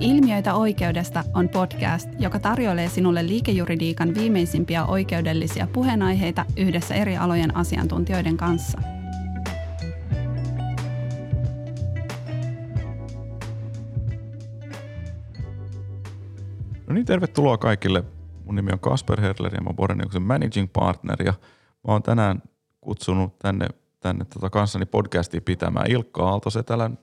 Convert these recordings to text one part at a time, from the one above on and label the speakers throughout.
Speaker 1: Ilmiöitä oikeudesta on podcast, joka tarjoilee sinulle liikejuridiikan viimeisimpiä oikeudellisia puheenaiheita yhdessä eri alojen asiantuntijoiden kanssa.
Speaker 2: No niin, tervetuloa kaikille. Mun nimi on Kasper Herler ja mä oon managing partner ja mä oon tänään kutsunut tänne, tänne tota kanssani podcastiin pitämään Ilkka Aaltosetälän.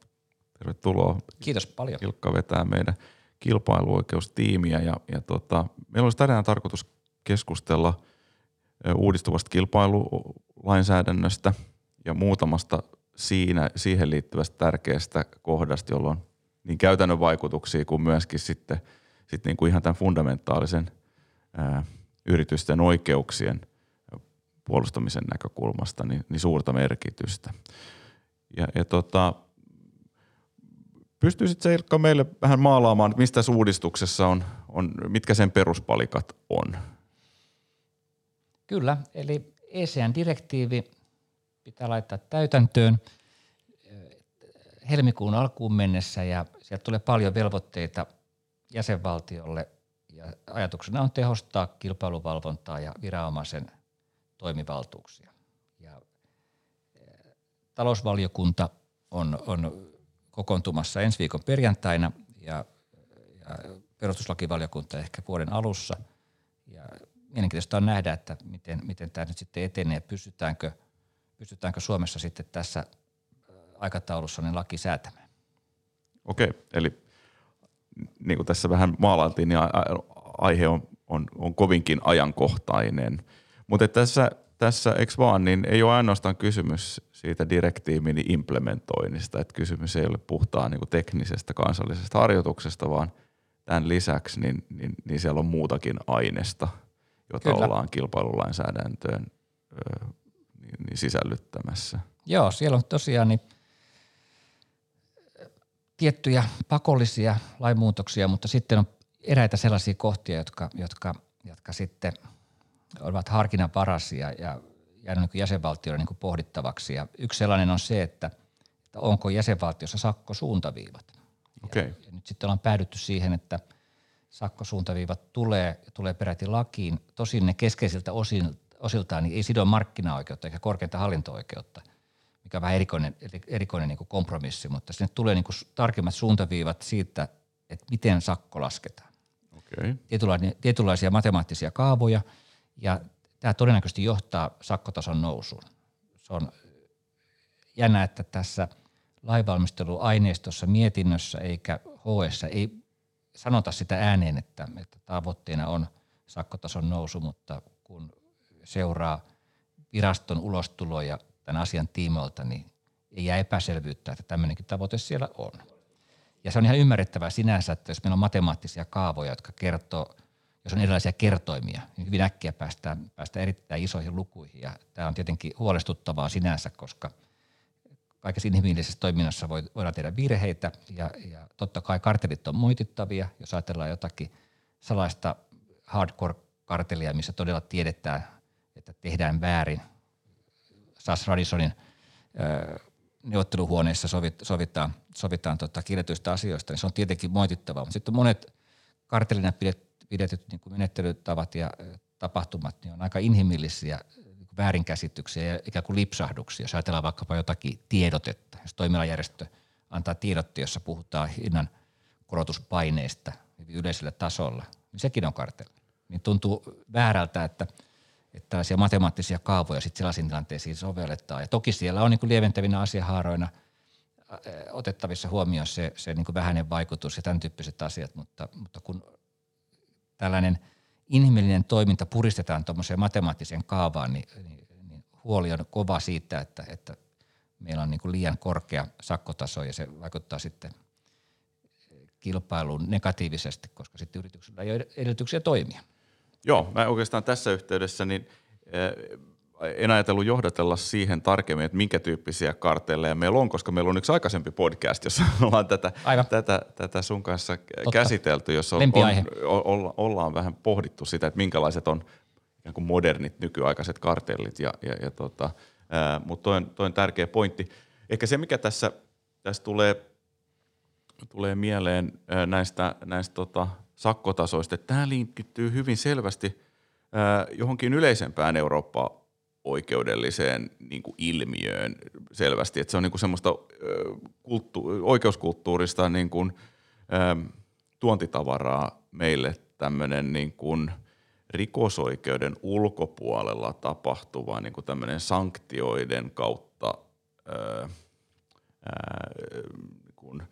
Speaker 2: Tervetuloa.
Speaker 3: Kiitos paljon.
Speaker 2: Ilkka vetää meidän kilpailuoikeustiimiä ja, ja tota, meillä olisi tänään tarkoitus keskustella uudistuvasta kilpailulainsäädännöstä ja muutamasta siinä, siihen liittyvästä tärkeästä kohdasta, jolla on niin käytännön vaikutuksia kuin myöskin sitten, sitten niin kuin ihan tämän fundamentaalisen ää, yritysten oikeuksien puolustamisen näkökulmasta niin, niin suurta merkitystä. Ja, ja tota, Pystyisit se Ilkka meille vähän maalaamaan, mistä tässä uudistuksessa on, on, mitkä sen peruspalikat on?
Speaker 3: Kyllä, eli ECN-direktiivi pitää laittaa täytäntöön eh, helmikuun alkuun mennessä ja sieltä tulee paljon velvoitteita jäsenvaltiolle ja ajatuksena on tehostaa kilpailuvalvontaa ja viranomaisen toimivaltuuksia. Ja eh, talousvaliokunta on, on kokoontumassa ensi viikon perjantaina ja, ja perustuslakivaliokunta ehkä vuoden alussa. Ja mielenkiintoista on nähdä, että miten, miten tämä nyt sitten etenee, pystytäänkö, pystytäänkö Suomessa sitten tässä aikataulussa niin laki säätämään.
Speaker 2: Okei, eli niin kuin tässä vähän maalailtiin, niin aihe on, on, on kovinkin ajankohtainen. Mutta tässä tässä, eikö vaan, niin ei ole ainoastaan kysymys siitä direktiivin implementoinnista, että kysymys ei ole puhtaan niin teknisestä kansallisesta harjoituksesta, vaan tämän lisäksi niin, niin, niin siellä on muutakin aineesta, jota Kyllä. ollaan kilpailulainsäädäntöön ö, niin, niin sisällyttämässä.
Speaker 3: Joo, siellä on tosiaan niin tiettyjä pakollisia lainmuutoksia, mutta sitten on eräitä sellaisia kohtia, jotka, jotka, jotka sitten – ovat harkinnan varasia ja jäänyt niin jäsenvaltioiden niin pohdittavaksi. Ja yksi sellainen on se, että, että onko jäsenvaltiossa sakkosuuntaviivat.
Speaker 2: Okay.
Speaker 3: Ja, ja nyt sitten ollaan päädytty siihen, että sakkosuuntaviivat tulee, tulee peräti lakiin. Tosin ne keskeisiltä osin, osiltaan niin ei sido markkinaoikeutta eikä korkeinta hallinto-oikeutta, mikä on vähän erikoinen, erikoinen niin kompromissi, mutta sinne tulee niin tarkemmat suuntaviivat siitä, että miten sakko lasketaan.
Speaker 2: Okay.
Speaker 3: Tietynlaisia, tietynlaisia matemaattisia kaavoja – ja tämä todennäköisesti johtaa sakkotason nousuun. Se on jännä, että tässä lainvalmisteluaineistossa, mietinnössä eikä HS ei sanota sitä ääneen, että, että tavoitteena on sakkotason nousu, mutta kun seuraa viraston ulostuloja tämän asian tiimoilta, niin ei jää epäselvyyttä, että tämmöinenkin tavoite siellä on. Ja se on ihan ymmärrettävää sinänsä, että jos meillä on matemaattisia kaavoja, jotka kertoo jos on erilaisia kertoimia, niin hyvin äkkiä päästään, päästään erittäin isoihin lukuihin. Ja tämä on tietenkin huolestuttavaa sinänsä, koska kaikessa inhimillisessä toiminnassa voidaan tehdä virheitä ja, ja totta kai kartelit on moitittavia, jos ajatellaan jotakin salaista hardcore-kartelia, missä todella tiedetään, että tehdään väärin. Sas Radisonin neuvotteluhuoneessa sovit, sovitaan, sovitaan tota kirjoituista asioista, niin se on tietenkin moitittavaa. Mutta sitten monet kartelina pidet, pidetyt niin kuin menettelytavat ja tapahtumat niin on aika inhimillisiä niin väärinkäsityksiä ja ikään kuin lipsahduksia. Jos ajatellaan vaikkapa jotakin tiedotetta, jos toimialajärjestö antaa tiedotte, jossa puhutaan hinnan korotuspaineista yleisellä tasolla, niin sekin on kartelli. Niin tuntuu väärältä, että, että tällaisia matemaattisia kaavoja sitten sellaisiin tilanteisiin sovelletaan. Ja toki siellä on niin kuin lieventävinä asiahaaroina otettavissa huomioon se, se niin kuin vähäinen vaikutus ja tämän tyyppiset asiat, mutta, mutta kun tällainen inhimillinen toiminta puristetaan tuommoiseen matemaattiseen kaavaan, niin, niin, niin huoli on kova siitä, että, että meillä on niin kuin liian korkea sakkotaso ja se vaikuttaa sitten kilpailuun negatiivisesti, koska sitten yrityksellä ei ole edellytyksiä toimia.
Speaker 2: Joo, mä oikeastaan tässä yhteydessä niin en ajatellut johdatella siihen tarkemmin, että minkä tyyppisiä kartelleja meillä on, koska meillä on yksi aikaisempi podcast, jossa ollaan tätä, tätä, tätä sun kanssa Totta. käsitelty, jossa on, on, olla, ollaan vähän pohdittu sitä, että minkälaiset on ikään kuin modernit nykyaikaiset kartellit, ja, ja, ja tota, mutta toi on, toi on tärkeä pointti. Ehkä se, mikä tässä, tässä tulee tulee mieleen näistä, näistä tota, sakkotasoista, että tämä linkittyy hyvin selvästi johonkin yleisempään Eurooppaan oikeudelliseen niin kuin ilmiöön selvästi, että se on niin kuin semmoista kulttu- oikeuskulttuurista niin kuin, tuontitavaraa meille tämmöinen niin kuin rikosoikeuden ulkopuolella tapahtuva niin kuin tämmöinen sanktioiden kautta ä, ä, niin kuin,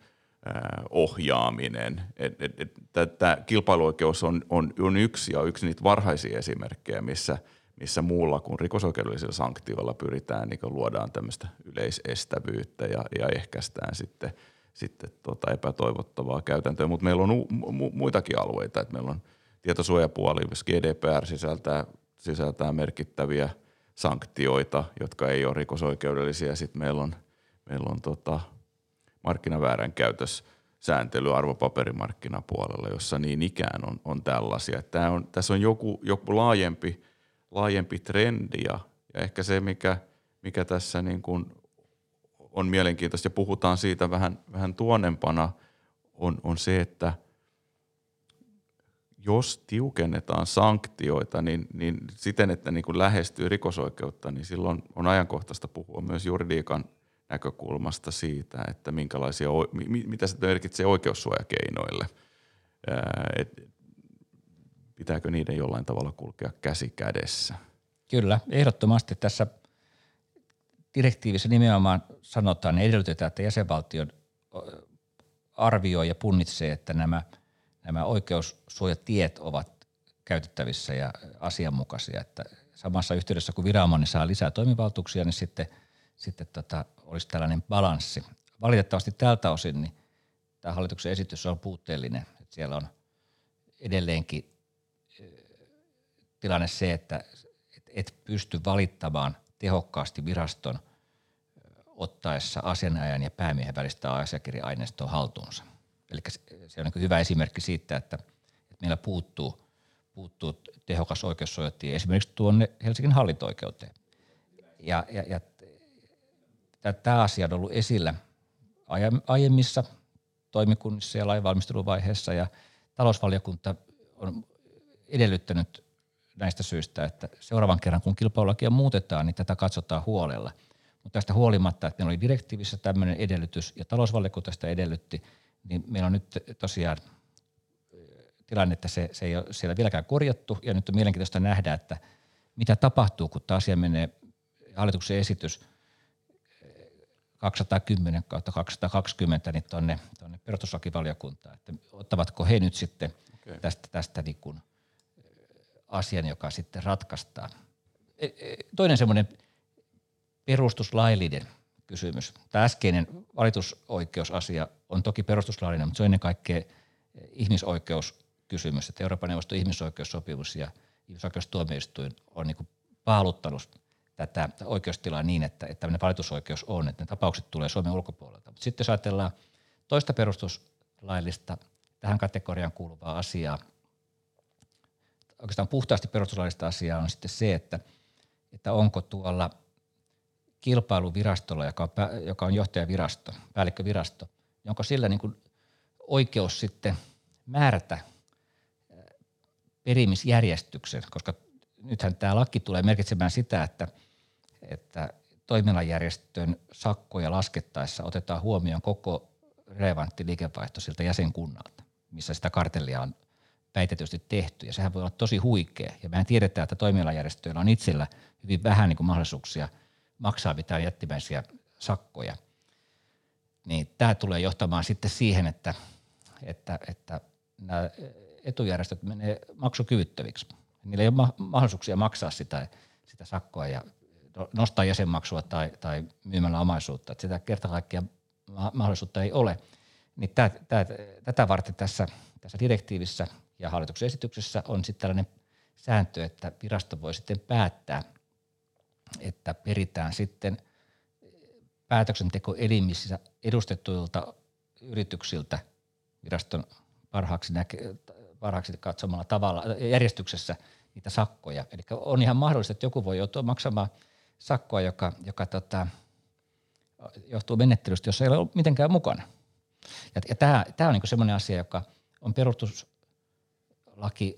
Speaker 2: ohjaaminen. Tämä kilpailuoikeus on, on, on yksi ja yksi niitä varhaisia esimerkkejä, missä, missä muulla kuin rikosoikeudellisilla sanktioilla pyritään niin luodaan tämmöistä yleisestävyyttä ja, ja ehkäistään sitten, sitten tota epätoivottavaa käytäntöä. Mutta meillä on u, mu, muitakin alueita, että meillä on tietosuojapuoli, jos GDPR sisältää, sisältää merkittäviä sanktioita, jotka ei ole rikosoikeudellisia. Sitten meillä on, meillä on tota, markkinaväärän käytös sääntely arvopaperimarkkinapuolella, jossa niin ikään on, on tällaisia. Tämä on, tässä on joku, joku laajempi, laajempi trendi ja, ja ehkä se, mikä, mikä tässä niin kuin on mielenkiintoista ja puhutaan siitä vähän, vähän tuonempana, on, on se, että jos tiukennetaan sanktioita niin, niin siten, että niin kuin lähestyy rikosoikeutta, niin silloin on ajankohtaista puhua myös juridiikan – näkökulmasta siitä, että minkälaisia, mitä se merkitsee oikeussuojakeinoille. Et pitääkö niiden jollain tavalla kulkea käsi kädessä?
Speaker 3: Kyllä, ehdottomasti tässä direktiivissä nimenomaan sanotaan, edellytetään, että jäsenvaltio arvioi ja punnitsee, että nämä, nämä oikeussuojatiet ovat käytettävissä ja asianmukaisia. Että samassa yhteydessä, kun viranomainen saa lisää toimivaltuuksia, niin sitten, sitten tota, olisi tällainen balanssi. Valitettavasti tältä osin niin tämä hallituksen esitys on puutteellinen. Että siellä on edelleenkin tilanne se, että et pysty valittamaan tehokkaasti viraston ottaessa asianajan ja päämiehen välistä asiakirja-aineistoa haltuunsa. Eli se on niin hyvä esimerkki siitä, että, että meillä puuttuu, puuttuu tehokas oikeussuojatie esimerkiksi tuonne Helsingin hallinto-oikeuteen. Ja, ja, ja tämä asia on ollut esillä aiemmissa toimikunnissa ja lainvalmisteluvaiheessa ja talousvaliokunta on edellyttänyt näistä syistä, että seuraavan kerran kun kilpailulakia muutetaan, niin tätä katsotaan huolella. Mutta tästä huolimatta, että meillä oli direktiivissä tämmöinen edellytys ja talousvaliokunta sitä edellytti, niin meillä on nyt tosiaan tilanne, että se, se ei ole siellä vieläkään korjattu ja nyt on mielenkiintoista nähdä, että mitä tapahtuu, kun tämä asia menee hallituksen esitys – 210 kautta 220 niin tuonne, tuonne perustuslakivaliokuntaan, että ottavatko he nyt sitten okay. tästä, tästä niin kuin asian, joka sitten ratkaistaan. E, e, toinen semmoinen perustuslaillinen kysymys. Tämä äskeinen valitusoikeusasia on toki perustuslaillinen, mutta se on ennen kaikkea ihmisoikeuskysymys. Että Euroopan neuvoston ihmisoikeussopimus ja ihmisoikeustuomioistuin on niin paaluttanut tätä oikeustilaa niin, että, että tämmöinen valitusoikeus on, että ne tapaukset tulee Suomen ulkopuolelta. Mutta sitten jos ajatellaan toista perustuslaillista tähän kategoriaan kuuluvaa asiaa, oikeastaan puhtaasti perustuslaillista asiaa on sitten se, että, että onko tuolla kilpailuvirastolla, joka on, joka on johtajavirasto, päällikkövirasto, onko sillä niin kuin oikeus sitten määrätä perimisjärjestyksen, koska nythän tämä laki tulee merkitsemään sitä, että – että toimialajärjestön sakkoja laskettaessa otetaan huomioon koko relevantti liikevaihto siltä jäsenkunnalta, missä sitä kartellia on väitetysti tehty. Ja sehän voi olla tosi huikea. Ja mehän tiedetään, että toimialajärjestöillä on itsellä hyvin vähän niin kuin mahdollisuuksia maksaa mitään jättimäisiä sakkoja. Niin tämä tulee johtamaan sitten siihen, että, että, että nämä etujärjestöt menee maksukyvyttäviksi. Niillä ei ole mahdollisuuksia maksaa sitä, sitä sakkoa ja nostaa jäsenmaksua tai, tai myymällä omaisuutta. Että sitä kerta kaikkiaan mahdollisuutta ei ole. Niin tää, tää, tätä varten tässä, tässä direktiivissä ja hallituksen esityksessä on sitten tällainen sääntö, että virasto voi sitten päättää, että peritään sitten päätöksentekoelimissä edustettuilta yrityksiltä viraston parhaaksi, näke, parhaaksi katsomalla tavalla järjestyksessä niitä sakkoja. Eli on ihan mahdollista, että joku voi joutua maksamaan – sakkoa, joka, joka tota, johtuu menettelystä, jossa ei ole mitenkään mukana. Ja, ja tämä, tämä on niin semmoinen asia, joka on perustuslaki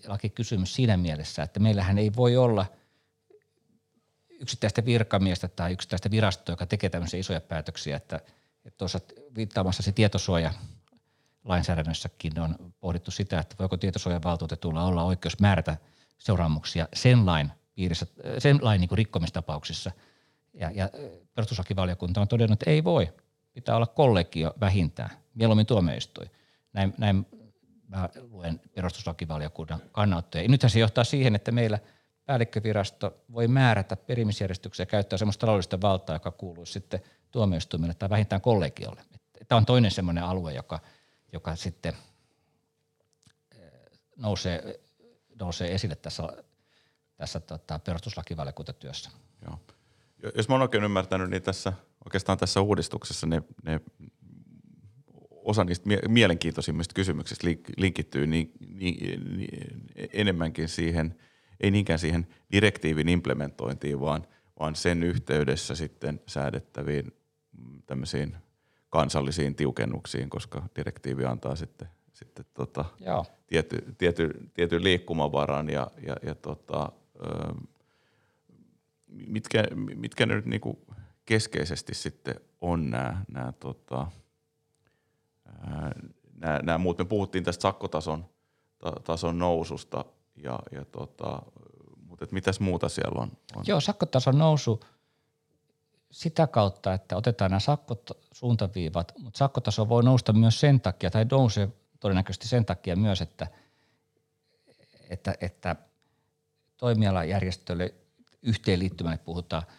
Speaker 3: laki kysymys siinä mielessä, että meillähän ei voi olla yksittäistä virkamiestä tai yksittäistä virastoa, joka tekee tämmöisiä isoja päätöksiä, että, että tuossa viittaamassa se tietosuoja lainsäädännössäkin on pohdittu sitä, että voiko tietosuojavaltuutetulla olla oikeus määrätä seuraamuksia sen lain piirissä, sen lain niin rikkomistapauksissa. Ja, ja perustuslakivaliokunta on todennut, että ei voi, pitää olla kollegio vähintään, mieluummin tuomioistuin. Näin, näin mä luen perustuslakivaliokunnan kannanottoja. Ja nythän se johtaa siihen, että meillä päällikkövirasto voi määrätä perimisjärjestyksiä ja käyttää sellaista taloudellista valtaa, joka kuuluu sitten tuomioistuimelle tai vähintään kollegiolle. Tämä on toinen sellainen alue, joka, joka sitten nousee, nousee esille tässä, tässä tota, perustuslakivaliokuntatyössä. Joo.
Speaker 2: Jos mä oon oikein ymmärtänyt, niin tässä, oikeastaan tässä uudistuksessa ne, ne osa niistä mielenkiintoisimmista kysymyksistä linkittyy niin, niin, niin, enemmänkin siihen, ei niinkään siihen direktiivin implementointiin, vaan, vaan sen yhteydessä sitten säädettäviin tämmöisiin kansallisiin tiukennuksiin, koska direktiivi antaa sitten, sitten tota, tiety, tiety, tiety liikkumavaran ja, ja, ja tota, ö, mitkä, mitkä ne nyt niinku keskeisesti sitten on nämä, nämä tota, nämä, nämä muut. Me puhuttiin tästä sakkotason ta, tason noususta, ja, ja tota, mutta et mitäs muuta siellä on, on?
Speaker 3: Joo, sakkotason nousu sitä kautta, että otetaan nämä sakkot suuntaviivat, mutta sakkotaso voi nousta myös sen takia, tai nousee todennäköisesti sen takia myös, että, että, että toimialajärjestölle yhteenliittymälle puhutaan –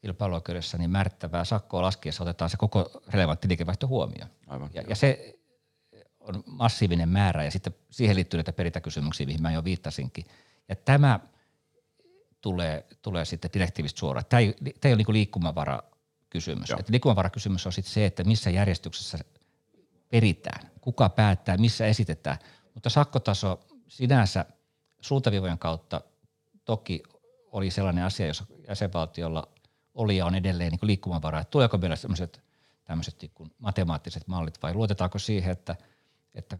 Speaker 3: kilpailuoikeudessa niin määrittävää sakkoa laskiessa otetaan se koko relevantti liikevaihto huomioon. Aivan, ja, ja se on massiivinen määrä ja sitten siihen liittyy näitä perintäkysymyksiä, mihin mä jo viittasinkin. Ja tämä tulee, tulee sitten direktiivistä suoraan. Tämä ei, tämä ei ole niin liikkumavara kysymys. Että liikkumavara kysymys on sitten se, että missä järjestyksessä peritään, kuka päättää, missä esitetään. Mutta sakkotaso sinänsä suuntavivojen kautta toki oli sellainen asia, jossa jäsenvaltiolla oli ja on edelleen niin liikkumavaraa. Että tuleeko meillä sellaiset tämmöiset niin matemaattiset mallit vai luotetaanko siihen, että, että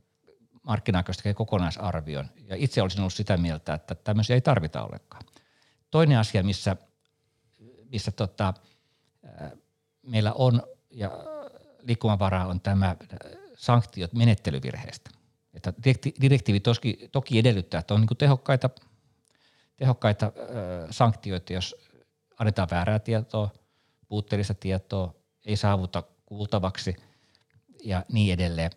Speaker 3: markkinaoikeus tekee kokonaisarvion. Ja itse olisin ollut sitä mieltä, että tämmöisiä ei tarvita ollenkaan. Toinen asia, missä, missä tota, meillä on ja liikkumavaraa on tämä sanktiot menettelyvirheestä. Että direktiivi toki, toki edellyttää, että on niin tehokkaita, tehokkaita sanktioita, jos annetaan väärää tietoa, puutteellista tietoa, ei saavuta kuultavaksi ja niin edelleen.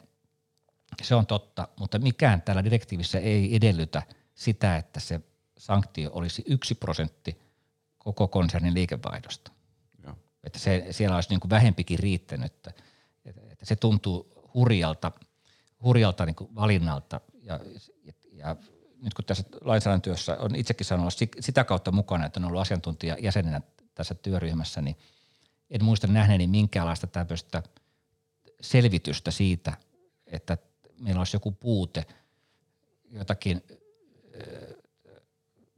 Speaker 3: Se on totta, mutta mikään täällä direktiivissä ei edellytä sitä, että se sanktio olisi yksi prosentti koko konsernin liikevaihdosta. Joo. Että se, siellä olisi niin kuin vähempikin riittänyt. Että, että se tuntuu hurjalta, hurjalta niin kuin valinnalta ja, ja, ja nyt kun tässä lainsäädäntötyössä on itsekin sanonut sitä kautta mukana, että on ollut asiantuntija jäsenenä tässä työryhmässä, niin en muista nähneeni minkäänlaista tämmöistä selvitystä siitä, että meillä olisi joku puute, jotakin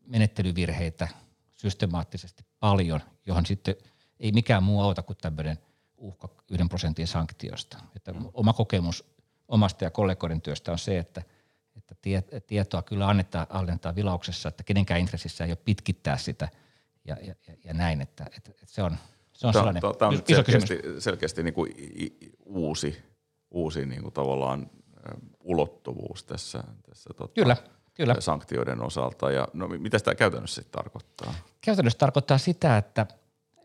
Speaker 3: menettelyvirheitä systemaattisesti paljon, johon sitten ei mikään muu auta kuin tämmöinen uhka yhden prosentin sanktiosta. Että oma kokemus omasta ja kollegoiden työstä on se, että – että tie, tietoa kyllä annetaan, annetaan vilauksessa, että kenenkään intressissä ei ole pitkittää sitä ja, ja, ja näin, että, että, että se on, se on sellainen
Speaker 2: Tämä on iso selkeästi, kysymys. selkeästi niin kuin uusi, uusi niin kuin tavallaan ulottuvuus tässä, tässä tota,
Speaker 3: kyllä, kyllä.
Speaker 2: sanktioiden osalta. Ja, no, mitä tämä käytännössä sitten tarkoittaa?
Speaker 3: Käytännössä tarkoittaa sitä, että,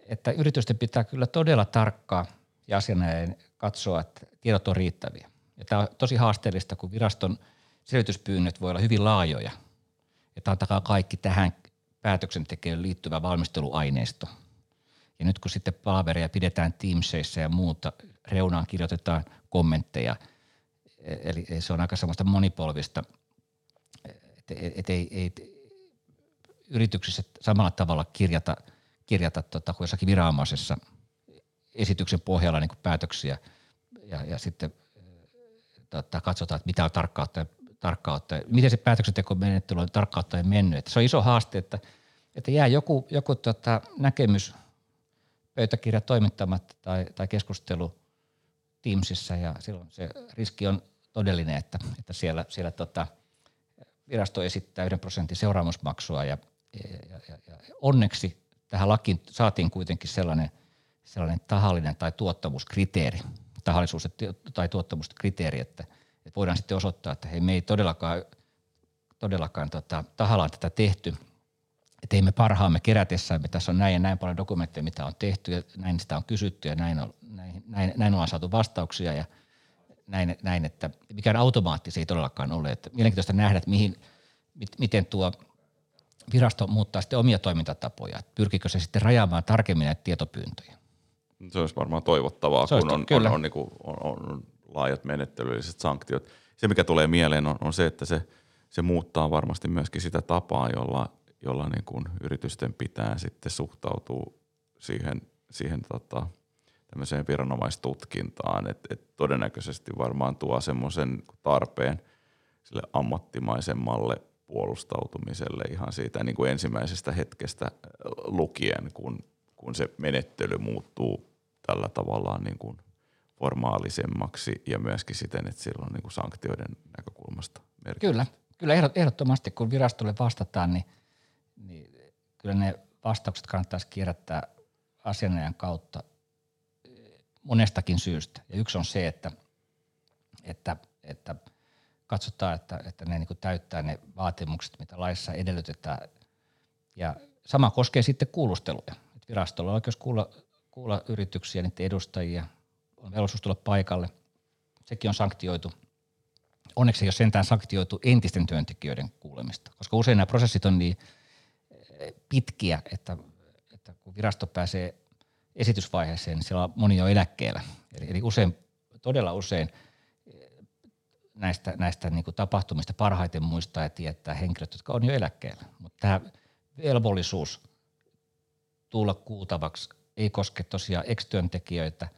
Speaker 3: että yritysten pitää kyllä todella tarkkaa ja asianajajan katsoa, että tiedot on riittäviä. Ja tämä on tosi haasteellista, kun viraston – selvityspyynnöt voi olla hyvin laajoja. Että antakaa kaikki tähän päätöksentekoon liittyvä valmisteluaineisto. Ja nyt kun sitten palavereja pidetään Teamsissa ja muuta, reunaan kirjoitetaan kommentteja, eli se on aika semmoista monipolvista, että et ei, ei yrityksissä samalla tavalla kirjata, kirjata tota, kuin jossakin viranomaisessa esityksen pohjalla niin päätöksiä ja, ja sitten tota, katsotaan, että mitä on tarkkaan tarkkaan ottaen, miten se päätöksentekomenettely on tarkkaan ottaen mennyt. Että se on iso haaste, että, että jää joku, joku tota näkemys, pöytäkirja toimittamatta tai, tai keskustelu Teamsissa ja silloin se riski on todellinen, että, että siellä, siellä tota, virasto esittää yhden prosentin seuraamusmaksua ja, ja, ja, ja onneksi tähän lakiin saatiin kuitenkin sellainen, sellainen tahallinen tai tuottamuskriteeri, tahallisuus tai tuottamuskriteeri, että, että voidaan sitten osoittaa, että hei, me ei todellakaan, todellakaan tota, tahallaan tätä tehty, että ei me parhaamme kerätessämme, tässä on näin ja näin paljon dokumentteja, mitä on tehty ja näin sitä on kysytty ja näin, on, näin, näin, näin ollaan saatu vastauksia ja näin, näin että mikään automaattisesti ei todellakaan ole. Että mielenkiintoista nähdä, että mihin, miten tuo virasto muuttaa sitten omia toimintatapoja. Pyrkikö se sitten rajaamaan tarkemmin näitä tietopyyntöjä?
Speaker 2: Se olisi varmaan toivottavaa, se kun on, on, on, niin kuin, on, on laajat menettelylliset sanktiot. Se, mikä tulee mieleen, on, on se, että se, se muuttaa varmasti myöskin sitä tapaa, jolla, jolla niin kuin yritysten pitää sitten suhtautua siihen, siihen tota, tämmöiseen viranomaistutkintaan. Et, et todennäköisesti varmaan tuo semmoisen tarpeen sille ammattimaisemmalle puolustautumiselle ihan siitä niin kuin ensimmäisestä hetkestä äh, lukien, kun, kun se menettely muuttuu tällä tavalla niin kuin formaalisemmaksi ja myöskin siten, että sillä on niin sanktioiden näkökulmasta merkitys.
Speaker 3: Kyllä, kyllä ehdottomasti kun virastolle vastataan, niin, niin kyllä ne vastaukset kannattaisi kierrättää asianajan kautta eh, monestakin syystä. Ja yksi on se, että, että, että – katsotaan, että, että ne niin täyttää ne vaatimukset, mitä laissa edellytetään. Ja sama koskee sitten kuulusteluja. Virastolla on oikeus kuulla, kuulla yrityksiä, niiden edustajia, on velvollisuus tulla paikalle. Sekin on sanktioitu. Onneksi ei ole sentään sanktioitu entisten työntekijöiden kuulemista, koska usein nämä prosessit on niin eh, pitkiä, että, että kun virasto pääsee esitysvaiheeseen, niin siellä on moni jo eläkkeellä. Eli, eli usein, todella usein – näistä, näistä niin tapahtumista parhaiten muistaa ja tietää henkilöt, jotka on jo eläkkeellä. Mutta tämä velvollisuus tulla kuultavaksi ei koske tosiaan ex-työntekijöitä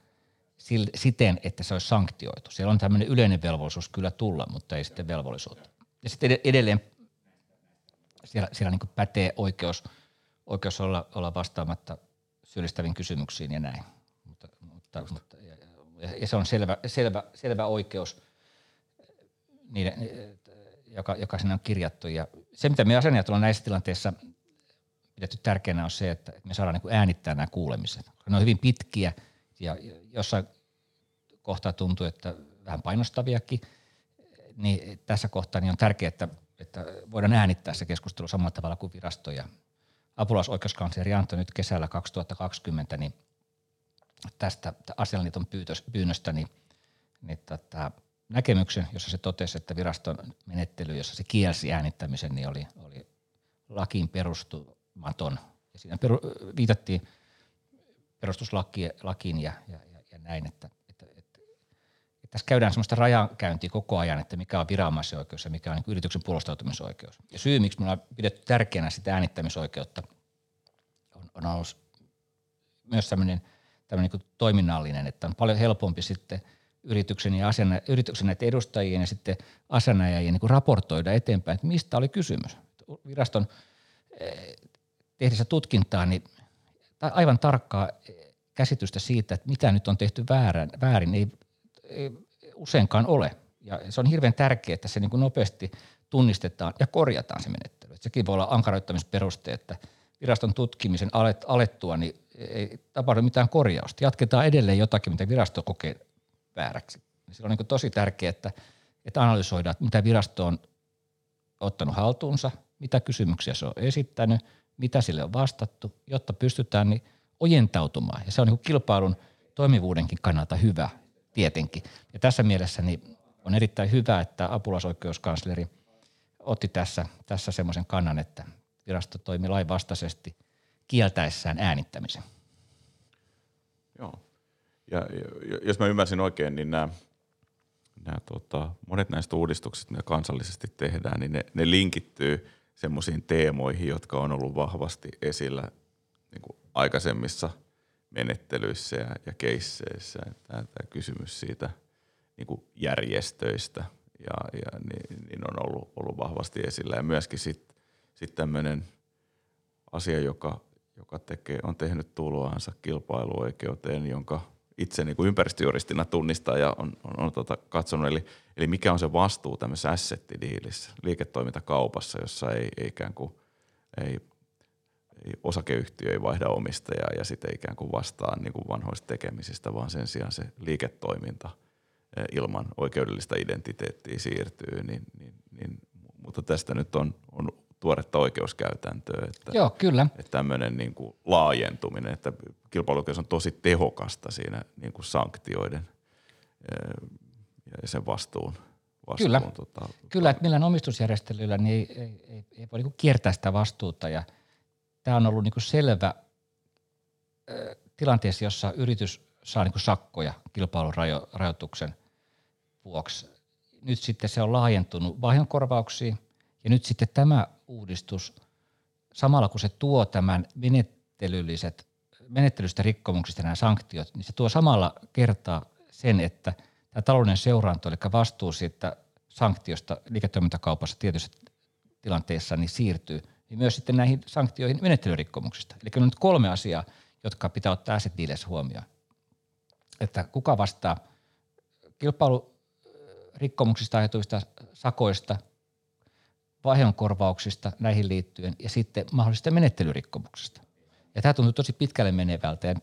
Speaker 3: siten, että se olisi sanktioitu. Siellä on tämmöinen yleinen velvollisuus kyllä tulla, mutta ei sitten velvollisuutta. Ja sitten edelleen siellä, siellä niin pätee oikeus, oikeus olla, olla vastaamatta syyllistäviin kysymyksiin ja näin. Mutta, mutta, mutta, ja, ja se on selvä, selvä, selvä oikeus – niiden, joka, joka sinne on kirjattu. Ja se, mitä me asianajat on näissä tilanteissa pidetty tärkeänä, on se, että me saadaan niin äänittää nämä kuulemiset. Ne on hyvin pitkiä ja jossain kohtaa tuntuu, että vähän painostaviakin, niin tässä kohtaa niin on tärkeää, että, että voidaan äänittää se keskustelu samalla tavalla kuin virasto. Ja apulaisoikeuskansleri antoi nyt kesällä 2020 niin tästä asianliiton pyynnöstä niin, niin tota, näkemyksen, jossa se totesi, että viraston menettely, jossa se kielsi äänittämisen, niin oli, oli lakiin perustumaton. Ja siinä peru, viitattiin perustuslakiin ja, ja, ja, ja näin, että, että, että, että tässä käydään sellaista rajankäyntiä koko ajan, että mikä on viranomaisoikeus ja mikä on niin yrityksen puolustautumisoikeus. Ja syy, miksi me on pidetty tärkeänä sitä äänittämisoikeutta, on, on ollut myös tämmöinen, tämmöinen niin toiminnallinen, että on paljon helpompi sitten – yrityksen ja asiana, yrityksen näiden edustajien ja sitten asianajajien niin raportoida eteenpäin, että mistä oli kysymys. Viraston eh, tehdessä tutkintaa, niin aivan tarkkaa käsitystä siitä, että mitä nyt on tehty väärän, väärin, ei, ei useinkaan ole. Ja se on hirveän tärkeää, että se niin kuin nopeasti tunnistetaan ja korjataan se menettely. Et sekin voi olla ankaroittamisperuste, että viraston tutkimisen alettua niin ei tapahdu mitään korjausta. Jatketaan edelleen jotakin, mitä virasto kokee vääräksi. Silloin on niin tosi tärkeää, että, että analysoidaan, mitä virasto on ottanut haltuunsa, mitä kysymyksiä se on esittänyt, mitä sille on vastattu, jotta pystytään niin ojentautumaan. Ja se on niin kilpailun toimivuudenkin kannalta hyvä tietenkin. Ja tässä mielessä niin on erittäin hyvä, että apulaisoikeuskansleri otti tässä, tässä semmoisen kannan, että virasto toimi lainvastaisesti kieltäessään äänittämisen.
Speaker 2: Joo. Ja, jos mä ymmärsin oikein, niin nämä, nämä tota, monet näistä uudistuksista, mitä kansallisesti tehdään, niin ne, ne linkittyy semmoisiin teemoihin, jotka on ollut vahvasti esillä niin kuin aikaisemmissa menettelyissä ja, ja keisseissä. Tämä, tämä kysymys siitä niin kuin järjestöistä ja, ja niin, niin on ollut, ollut vahvasti esillä. Ja myöskin sitten sit tämmöinen asia, joka, joka tekee, on tehnyt tuloansa kilpailuoikeuteen, jonka itse niin kuin ympäristöjuristina tunnistaa ja on, on, on tota katsonut. Eli, eli mikä on se vastuu tämmöisessä assettidiilissä, liiketoimintakaupassa, jossa ei, ei ikään kuin ei, ei osakeyhtiö ei vaihda omistajaa ja sitten ikään kuin vastaa niin kuin vanhoista tekemisistä, vaan sen sijaan se liiketoiminta eh, ilman oikeudellista identiteettiä siirtyy, niin, niin, niin mutta tästä nyt on, on tuoretta oikeuskäytäntöä. Että,
Speaker 3: Joo, kyllä.
Speaker 2: Että tämmöinen niin kuin laajentuminen, että kilpailuoikeus on tosi tehokasta siinä niin kuin sanktioiden ja sen vastuun. vastuun
Speaker 3: kyllä,
Speaker 2: tota,
Speaker 3: kyllä että millään omistusjärjestelyllä niin ei, ei, ei, ei voi niin kiertää sitä vastuuta ja tämä on ollut niin kuin selvä tilanteessa, jossa yritys saa niin kuin sakkoja kilpailurajoituksen vuoksi. Nyt sitten se on laajentunut vahingonkorvauksiin ja nyt sitten tämä uudistus, samalla kun se tuo tämän menettelylliset, menettelystä rikkomuksista nämä sanktiot, niin se tuo samalla kertaa sen, että tämä talouden seuranto, eli vastuu siitä sanktiosta liiketoimintakaupassa tietyissä tilanteissa niin siirtyy niin myös sitten näihin sanktioihin menettelyrikkomuksista. Eli on nyt kolme asiaa, jotka pitää ottaa asset dealers huomioon. Että kuka vastaa kilpailurikkomuksista aiheutuvista sakoista – vahingonkorvauksista näihin liittyen ja sitten mahdollisista menettelyrikkomuksista. Ja tämä tuntuu tosi pitkälle menevältä ja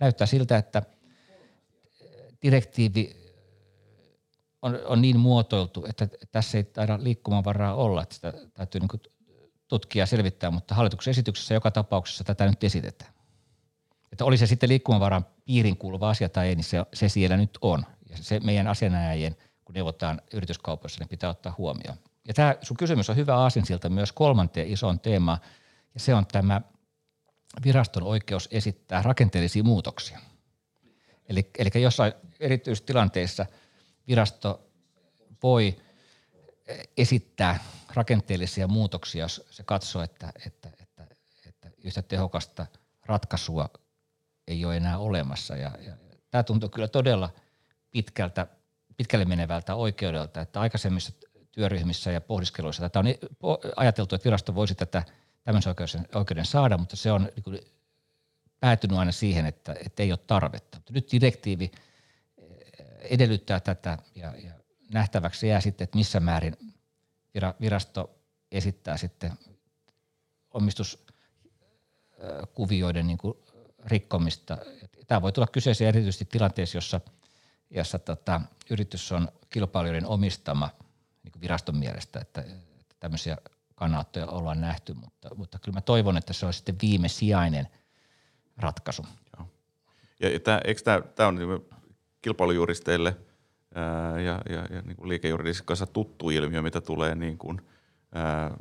Speaker 3: näyttää siltä, että direktiivi on, on niin muotoiltu, että tässä ei taida liikkumavaraa olla, että sitä täytyy niin tutkia ja selvittää, mutta hallituksen esityksessä joka tapauksessa tätä nyt esitetään. Että oli se sitten liikkumavaran piirin kuuluva asia tai ei, niin se, se siellä nyt on. Ja se meidän asianajajien, kun neuvotaan yrityskaupoissa, niin pitää ottaa huomioon. Ja tämä sun kysymys on hyvä aasinsilta myös kolmanteen isoon teemaan, ja se on tämä viraston oikeus esittää rakenteellisia muutoksia. Eli, eli jossain erityistilanteissa virasto voi esittää rakenteellisia muutoksia, jos se katsoo, että, että, että, että yhtä tehokasta ratkaisua ei ole enää olemassa. Ja, ja tämä tuntuu kyllä todella pitkältä, pitkälle menevältä oikeudelta, että aikaisemmissa työryhmissä ja pohdiskeluissa. Tätä on ajateltu, että virasto voisi tätä tämmöisen oikeuden, oikeuden saada, mutta se on niin päätynyt aina siihen, että, että ei ole tarvetta. Mutta nyt direktiivi eh, edellyttää tätä ja, ja nähtäväksi jää sitten, että missä määrin virasto esittää sitten omistuskuvioiden niin kuin rikkomista. Tämä voi tulla kyseeseen erityisesti tilanteessa, jossa, jossa tota, yritys on kilpailijoiden omistama – niin viraston mielestä, että, että tämmöisiä kannanottoja ollaan nähty, mutta, mutta kyllä mä toivon, että se on sitten viimesijainen ratkaisu. Joo.
Speaker 2: Ja, ja tämä, eikö tämä, tämä on niin kilpailujuristeille ää, ja, ja, ja niin kuin liikejuridisen kanssa tuttu ilmiö, mitä tulee niin kuin, ää,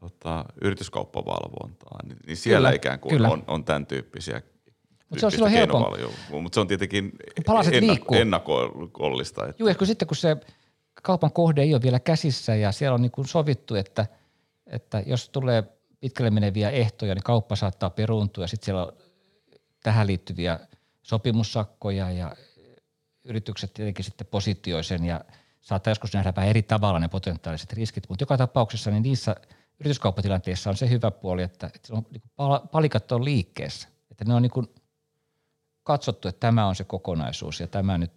Speaker 2: tota, yrityskauppavalvontaan, niin, niin siellä kyllä, ikään kuin kyllä. on, on tämän tyyppisiä
Speaker 3: mutta se on silloin helpompi.
Speaker 2: Mutta se on tietenkin ennako- ennakollista.
Speaker 3: Että... Joo, kun sitten kun se kaupan kohde ei ole vielä käsissä ja siellä on niin kuin sovittu, että, että jos tulee pitkälle meneviä ehtoja, niin kauppa saattaa peruuntua ja sitten siellä on tähän liittyviä sopimussakkoja ja yritykset tietenkin sitten positioi sen ja saattaa joskus nähdä vähän eri tavalla ne potentiaaliset riskit, mutta joka tapauksessa niin niissä yrityskauppatilanteissa on se hyvä puoli, että, että on, niin palikat on liikkeessä, että ne on niin kuin katsottu, että tämä on se kokonaisuus ja tämä nyt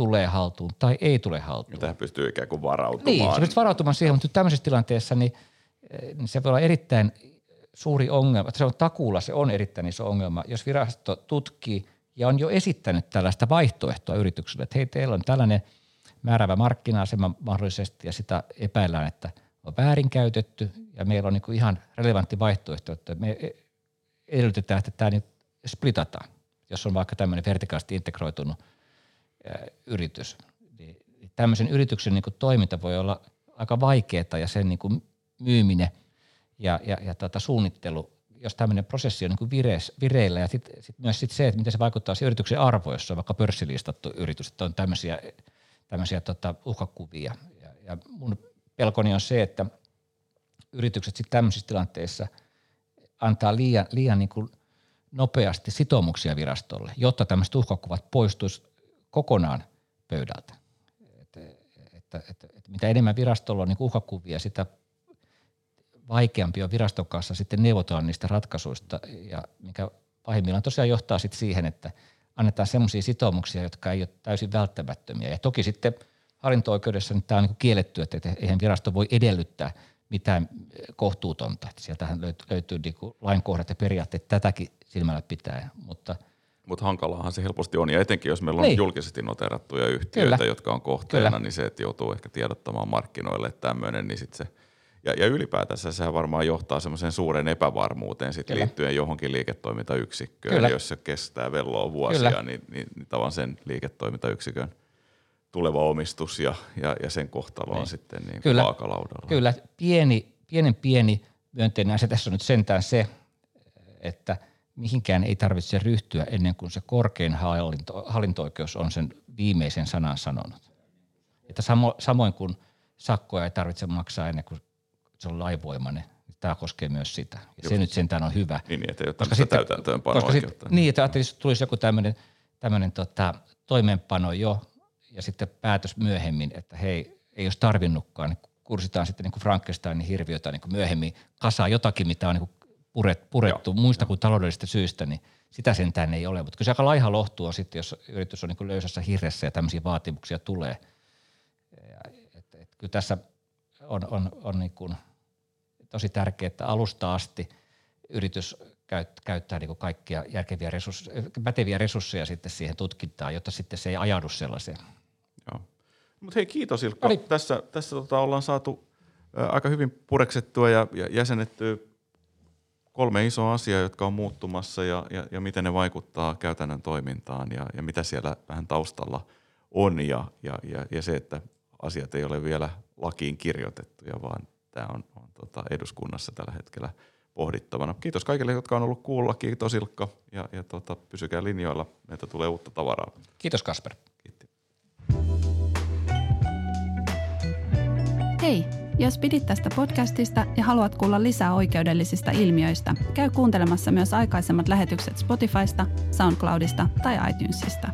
Speaker 3: tulee haltuun tai ei tule haltuun.
Speaker 2: Tähän pystyy ikään kuin varautumaan.
Speaker 3: Niin, se pystyy varautumaan siihen, mutta tämmöisessä tilanteessa niin, eh, niin se voi olla erittäin suuri ongelma. Se on takuulla, se on erittäin iso ongelma, jos virasto tutkii ja on jo esittänyt tällaista vaihtoehtoa yritykselle, että hei, teillä on tällainen määrävä markkina-asema mahdollisesti ja sitä epäillään, että on väärinkäytetty ja meillä on niin ihan relevantti vaihtoehto, että me edellytetään, että tämä nyt splitataan, jos on vaikka tämmöinen vertikaalisesti integroitunut – yritys. Niin tämmöisen yrityksen niin toiminta voi olla aika vaikeaa ja sen niin myyminen ja, ja, ja tota suunnittelu, jos tämmöinen prosessi on niin vireillä ja sitten sit myös sit se, että miten se vaikuttaa siihen yrityksen arvoon, jos on vaikka pörssilistattu yritys, että on tämmöisiä, tämmöisiä tota uhkakuvia. Ja, ja mun pelkoni on se, että yritykset sitten tämmöisissä tilanteissa antaa liian, liian niin kuin nopeasti sitoumuksia virastolle, jotta tämmöiset uhkakuvat poistuisi kokonaan pöydältä. Että, että, että, että mitä enemmän virastolla on niin uhkakuvia, sitä vaikeampi on viraston kanssa sitten neuvotella niistä ratkaisuista ja mikä pahimmillaan tosiaan johtaa sitten siihen, että annetaan sellaisia sitoumuksia, jotka ei ole täysin välttämättömiä. Ja toki sitten hallinto-oikeudessa niin tämä on niin kielletty, että eihän virasto voi edellyttää mitään kohtuutonta. Sieltähän löytyy, löytyy niin lainkohdat ja periaatteet tätäkin silmällä pitää, mutta –
Speaker 2: mutta hankalaahan se helposti on, ja etenkin jos meillä on niin. julkisesti noterattuja yhtiöitä, Kyllä. jotka on kohteena, Kyllä. niin se, että joutuu ehkä tiedottamaan markkinoille tämmöinen, niin sitten se, ja, ja ylipäätänsä sehän varmaan johtaa semmoiseen suuren epävarmuuteen sit liittyen johonkin liiketoimintayksikköön, Kyllä. jos se kestää velloa vuosia, niin, niin, niin, niin tavan sen liiketoimintayksikön tuleva omistus ja, ja, ja sen kohtalo on niin. sitten niin Kyllä. vaakalaudalla.
Speaker 3: Kyllä, pieni, pienen pieni myönteinen asia tässä on nyt sentään se, että – mihinkään ei tarvitse ryhtyä ennen kuin se korkein hallinto, hallinto-oikeus on sen viimeisen sanan sanonut. Että samo, samoin kuin sakkoja ei tarvitse maksaa ennen kuin se on laivoimainen, niin tämä koskee myös sitä. Ja Just. se nyt sentään on hyvä.
Speaker 2: Niin, että ei ole koska sitten, koska
Speaker 3: sit, niin, että ajattelin, että tulisi joku tämmöinen, tämmöinen tota, toimeenpano jo ja sitten päätös myöhemmin, että hei, ei olisi tarvinnutkaan, niin kursitaan sitten niin kuin Frankensteinin hirviötä niin kuin myöhemmin kasaa jotakin, mitä on niin kuin puret, purettu Joo. muista kuin taloudellisista syistä, niin sitä sentään ei ole. Mutta kyllä se aika laiha lohtu on sitten, jos yritys on niin löysässä hirressä ja tämmöisiä vaatimuksia tulee. Et, et, kyllä tässä on, on, on niin kuin tosi tärkeää, että alusta asti yritys käyt, käyttää niin kuin kaikkia järkeviä resursseja, päteviä resursseja sitten siihen tutkintaan, jotta sitten se ei ajaudu sellaiseen.
Speaker 2: Joo. Mutta hei kiitos Ilkka. Oli. Tässä, tässä tota ollaan saatu aika hyvin pureksettua ja, ja jäsennettyä kolme isoa asiaa, jotka on muuttumassa ja, ja, ja miten ne vaikuttaa käytännön toimintaan ja, ja mitä siellä vähän taustalla on ja, ja, ja, ja se, että asiat ei ole vielä lakiin kirjoitettuja, vaan tämä on, on tota eduskunnassa tällä hetkellä pohdittavana. Kiitos kaikille, jotka on ollut kuulla. Kiitos Ilkka ja, ja tota, pysykää linjoilla. Meiltä tulee uutta tavaraa.
Speaker 3: Kiitos Kasper.
Speaker 2: Kiitti.
Speaker 1: Hei! Jos pidit tästä podcastista ja haluat kuulla lisää oikeudellisista ilmiöistä, käy kuuntelemassa myös aikaisemmat lähetykset Spotifysta, SoundCloudista tai iTunesista.